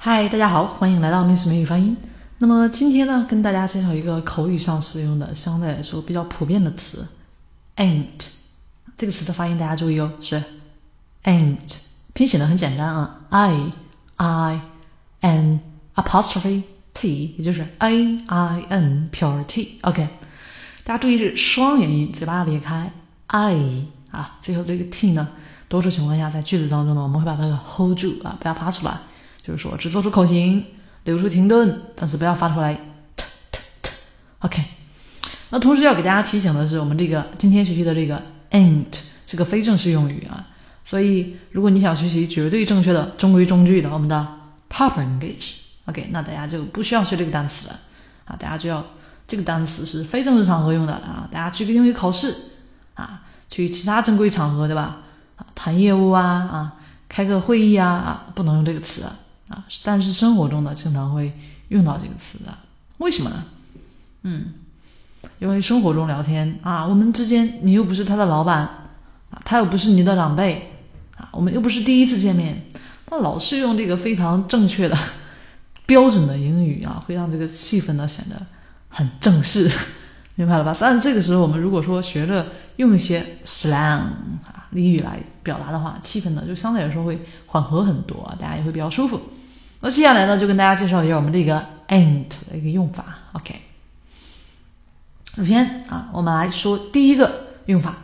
嗨，大家好，欢迎来到 Miss 美语发音。那么今天呢，跟大家介绍一个口语上使用的相对来说比较普遍的词，ain't。这个词的发音大家注意哦，是 ain't。拼写的很简单啊，i i n apostrophe t，也就是 a i n purt ok 大家注意是双元音，嘴巴要裂开，i 啊，最后这个 t 呢，多数情况下在句子当中呢，我们会把它 hold 住啊，不要发出来。就是说，只做出口型，留出停顿，但是不要发出来。t t t OK。那同时要给大家提醒的是，我们这个今天学习的这个 ain't 是个非正式用语啊，所以如果你想学习绝对正确的中规中矩的我们的 proper English，OK，那大家就不需要学这个单词了啊，大家就要这个单词是非正式场合用的啊，大家去英语考试啊，去其他正规场合对吧？啊，谈业务啊啊，开个会议啊啊，不能用这个词啊。啊，但是生活中呢，经常会用到这个词的，为什么呢？嗯，因为生活中聊天啊，我们之间你又不是他的老板啊，他又不是你的长辈啊，我们又不是第一次见面，那老是用这个非常正确的标准的英语啊，会让这个气氛呢显得很正式，明白了吧？但是这个时候我们如果说学着用一些 slang 啊俚语来表达的话，气氛呢就相对来说会缓和很多，大家也会比较舒服。那接下来呢，就跟大家介绍一下我们这个 ain't 的一个用法。OK，首先啊，我们来说第一个用法，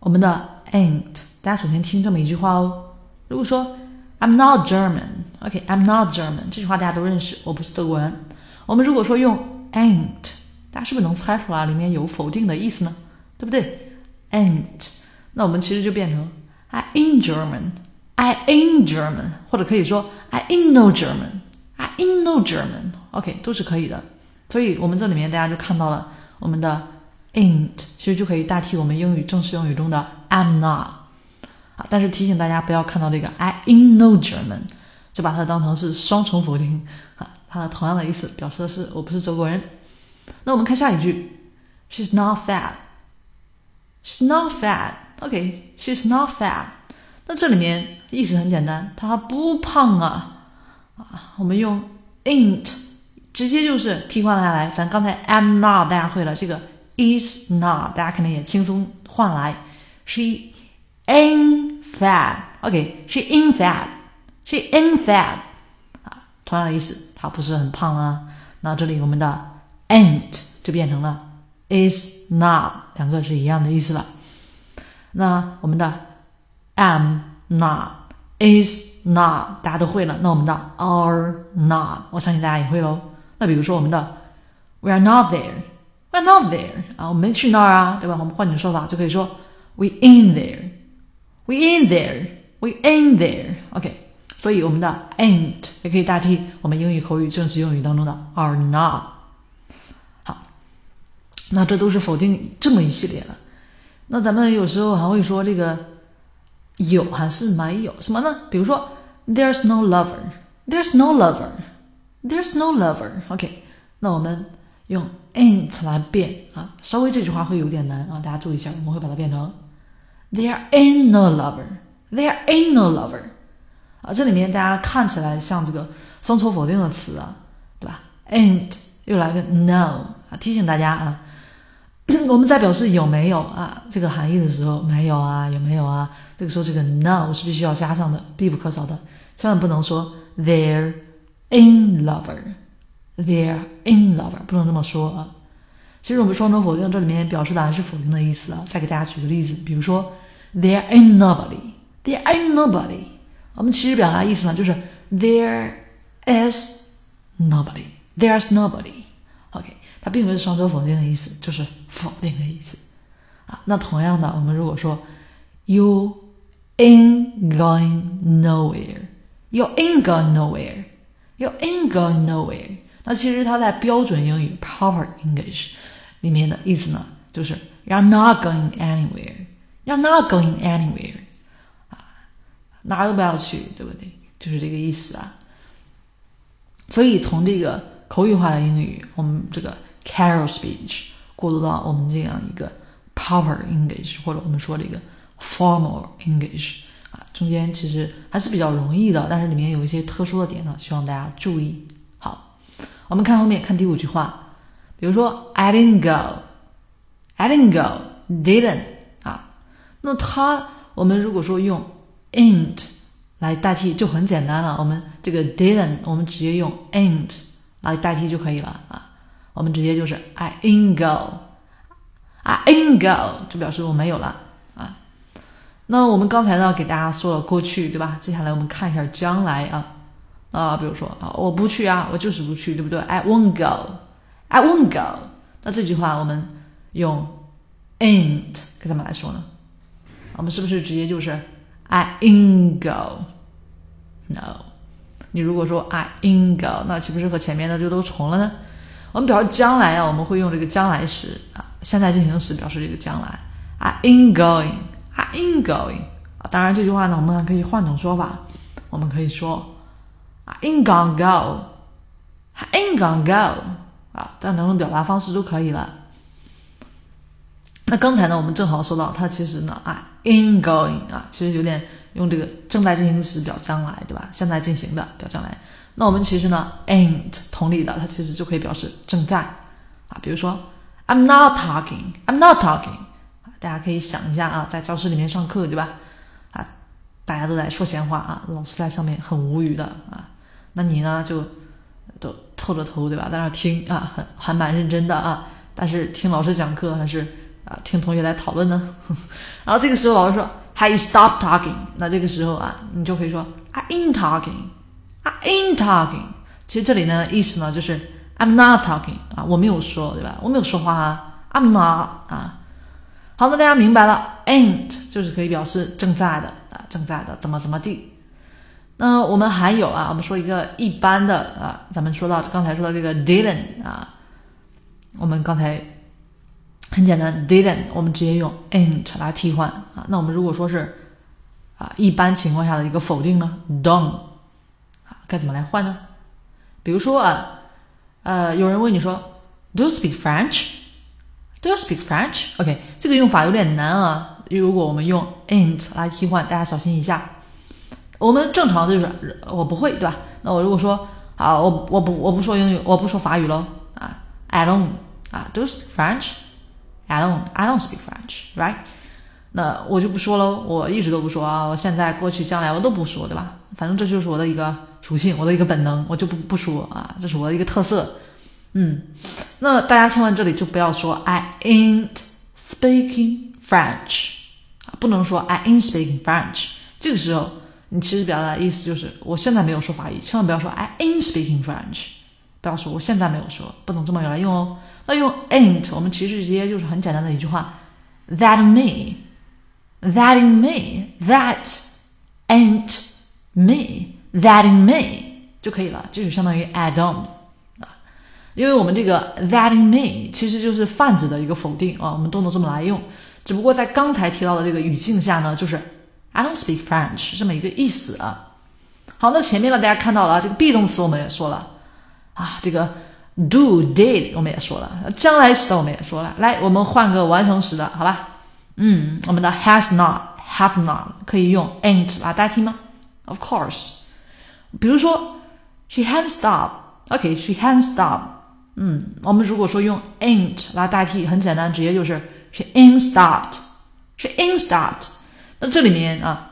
我们的 ain't。大家首先听这么一句话哦。如果说 I'm not German，OK，I'm not German，这句话大家都认识，我不是德国人。我们如果说用 ain't，大家是不是能猜出来里面有否定的意思呢？对不对？ain't，那我们其实就变成 I'm in German German，I in German，或者可以说。I ain't no German. I ain't no German. OK，都是可以的。所以，我们这里面大家就看到了我们的 ain't，其实就可以代替我们英语正式用语中的 I'm not。啊，但是提醒大家不要看到这个 I ain't no German，就把它当成是双重否定啊，它的同样的意思，表示的是我不是中国人。那我们看下一句，She's not fat. She's not fat. OK，She's not fat. 那这里面意思很简单，她不胖啊啊！我们用 ain't 直接就是替换下来。咱刚才 am not 大家会了，这个 is not 大家肯定也轻松换来。She in fat. OK，she ain't fat. She in fat. 啊，同样的意思，她不是很胖啊。那这里我们的 ain't 就变成了 is not，两个是一样的意思了。那我们的。Am not is not，大家都会了。那我们的 are not，我相信大家也会喽。那比如说我们的 we are not there，we are not there 啊，我们没去那儿啊，对吧？我们换种说法就可以说 we in there，we in there，we in there。OK，所以我们的 ain't 也可以代替我们英语口语正式用语当中的 are not。好，那这都是否定这么一系列了。那咱们有时候还会说这个。有还是没有什么呢？比如说，There's no lover，There's no lover，There's no lover。OK，那我们用 ain't 来变啊，稍微这句话会有点难啊，大家注意一下，我们会把它变成 There ain't no lover，There ain't no lover。啊，这里面大家看起来像这个双重否定的词啊，对吧？ain't 又来个 no 啊，提醒大家啊，我们在表示有没有啊这个含义的时候，没有啊，有没有啊？这个时候，这个 now 是必须要加上的，必不可少的，千万不能说 there in lover，there in lover，不能这么说啊。其实我们双重否定这里面表示的还是否定的意思啊。再给大家举个例子，比如说 there ain't nobody，there ain't nobody，我们其实表达意思呢就是 there is nobody，there's nobody。OK，它并不是双重否定的意思，就是否定的意思啊。那同样的，我们如果说 you ain't going nowhere. You ain't going nowhere. You ain't going nowhere. 那其实它在标准英语 proper English 里面的意思呢，就是 You're not going anywhere. You're not going anywhere. 啊，哪儿都不要去，对不对？就是这个意思啊。所以从这个口语化的英语，我们这个 carol speech 过渡到我们这样一个 proper English，或者我们说这个 Formal English 啊，中间其实还是比较容易的，但是里面有一些特殊的点呢，希望大家注意。好，我们看后面看第五句话，比如说 I didn't go，I didn't go，didn't 啊，那它我们如果说用 ain't 来代替就很简单了，我们这个 didn't 我们直接用 ain't 来代替就可以了啊，我们直接就是 I ain't go，I ain't go 就表示我没有了。那我们刚才呢，给大家说了过去，对吧？接下来我们看一下将来啊啊，比如说啊，我不去啊，我就是不去，对不对？I won't go，I won't go。那这句话我们用 ain't 该怎么来说呢？我们是不是直接就是 I ain't go？No，你如果说 I ain't go，那岂不是和前面的就都重了呢？我们表示将来啊，我们会用这个将来时啊，现在进行时表示这个将来，I ain't going。I ain't going 啊，当然这句话呢，我们还可以换种说法，我们可以说 I ain't gonna go，I ain't gonna go 啊，这样两种表达方式都可以了。那刚才呢，我们正好说到，它其实呢，I ain't going 啊，其实有点用这个正在进行时表将来，对吧？现在进行的表将来。那我们其实呢，ain't 同理的，它其实就可以表示正在啊，比如说 I'm not talking，I'm not talking。大家可以想一下啊，在教室里面上课，对吧？啊，大家都在说闲话啊，老师在上面很无语的啊。那你呢，就都透着头，对吧？在那听啊，很还蛮认真的啊。但是听老师讲课还是啊，听同学在讨论呢。然后这个时候老师说，Hey, stop talking。那这个时候啊，你就可以说，I ain't talking, I ain't talking。其实这里呢，意思呢就是 I'm not talking 啊，我没有说，对吧？我没有说话啊，I'm not 啊。好，那大家明白了，ain't 就是可以表示正在的啊，正在的怎么怎么地。那我们还有啊，我们说一个一般的啊，咱们说到刚才说的这个 didn't 啊，我们刚才很简单，didn't 我们直接用 ain't 来替换啊。那我们如果说是啊一般情况下的一个否定呢，don't 啊，该怎么来换呢？比如说啊，呃，有人问你说，Do you speak French？Do you speak French? OK，这个用法有点难啊。如果我们用 ain't 来替换，大家小心一下。我们正常的就是我不会，对吧？那我如果说好，我我不我不说英语，我不说法语喽啊，I don't 啊，Do you speak French? I don't I don't speak French, right? 那我就不说喽，我一直都不说啊，我现在、过去、将来我都不说，对吧？反正这就是我的一个属性，我的一个本能，我就不不说啊，这是我的一个特色。嗯，那大家听完这里就不要说 I ain't speaking French 啊，不能说 I ain't speaking French。这个时候你其实表达的意思就是我现在没有说法语，千万不要说 I ain't speaking French，不要说我现在没有说，不能这么用来用哦。那用 ain't，我们其实直接就是很简单的一句话，That me，That in me，That ain't me，That in me 就可以了，就是相当于 I don't。因为我们这个 that in me 其实就是泛指的一个否定啊，我们都能这么来用。只不过在刚才提到的这个语境下呢，就是 I don't speak French 这么一个意思啊。好，那前面呢大家看到了啊这个 be 动词我们也说了啊，这个 do did 我们也说了，将来时的我们也说了。来，我们换个完成时的，好吧？嗯，我们的 has not have not 可以用 ain't 来代替吗？Of course。比如说 she hasn't stopped，OK，she hasn't stopped。嗯，我们如果说用 ain't 来代替，很简单，直接就是 she in stopped，she in stopped。那这里面啊，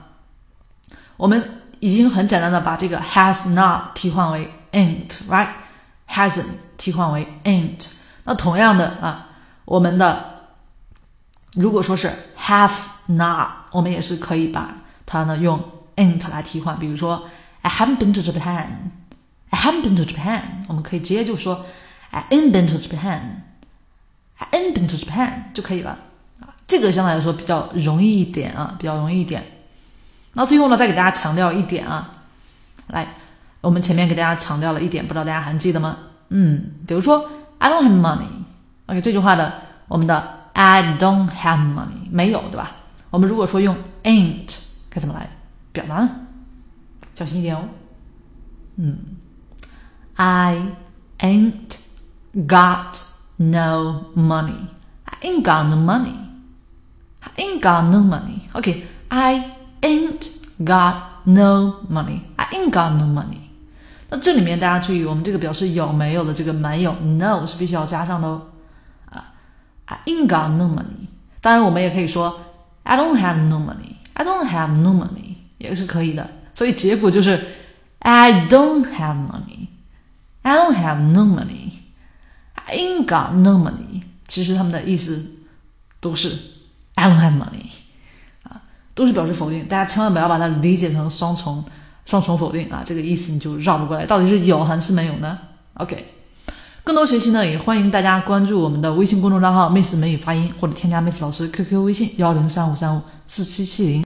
我们已经很简单的把这个 has not 替换为 ain't，right？hasn't 替换为 ain't。那同样的啊，我们的如果说是 have not，我们也是可以把它呢用 ain't 来替换。比如说 I haven't been to Japan，I haven't been to Japan，我们可以直接就说。I ain't been to Japan. I ain't been to Japan 就可以了啊，这个相对来说比较容易一点啊，比较容易一点。那最后呢，再给大家强调一点啊，来，我们前面给大家强调了一点，不知道大家还记得吗？嗯，比如说 I don't have money，OK，这句话的我们的 I don't have money 没有，对吧？我们如果说用 ain't 该怎么来表达呢？小心一点哦。嗯，I ain't。got no money. I ain't got no money. I ain't got no money. Okay, I ain't got no money. I ain't got no money. 那这里面大家注意，我们这个表示有没有的这个没有 no 是必须要加上的哦。啊，I ain't got no money。当然，我们也可以说 I don't have no money. I don't have no money 也是可以的。所以结果就是 I don't have money. I don't have no money. I ain't got no money。其实他们的意思都是 I don't have money 啊，都是表示否定。大家千万不要把它理解成双重双重否定啊，这个意思你就绕不过来。到底是有还是没有呢？OK，更多学习呢，也欢迎大家关注我们的微信公众账号 “Miss 美语发音”，或者添加 Miss 老师 QQ 微信幺零三五三五四七七零。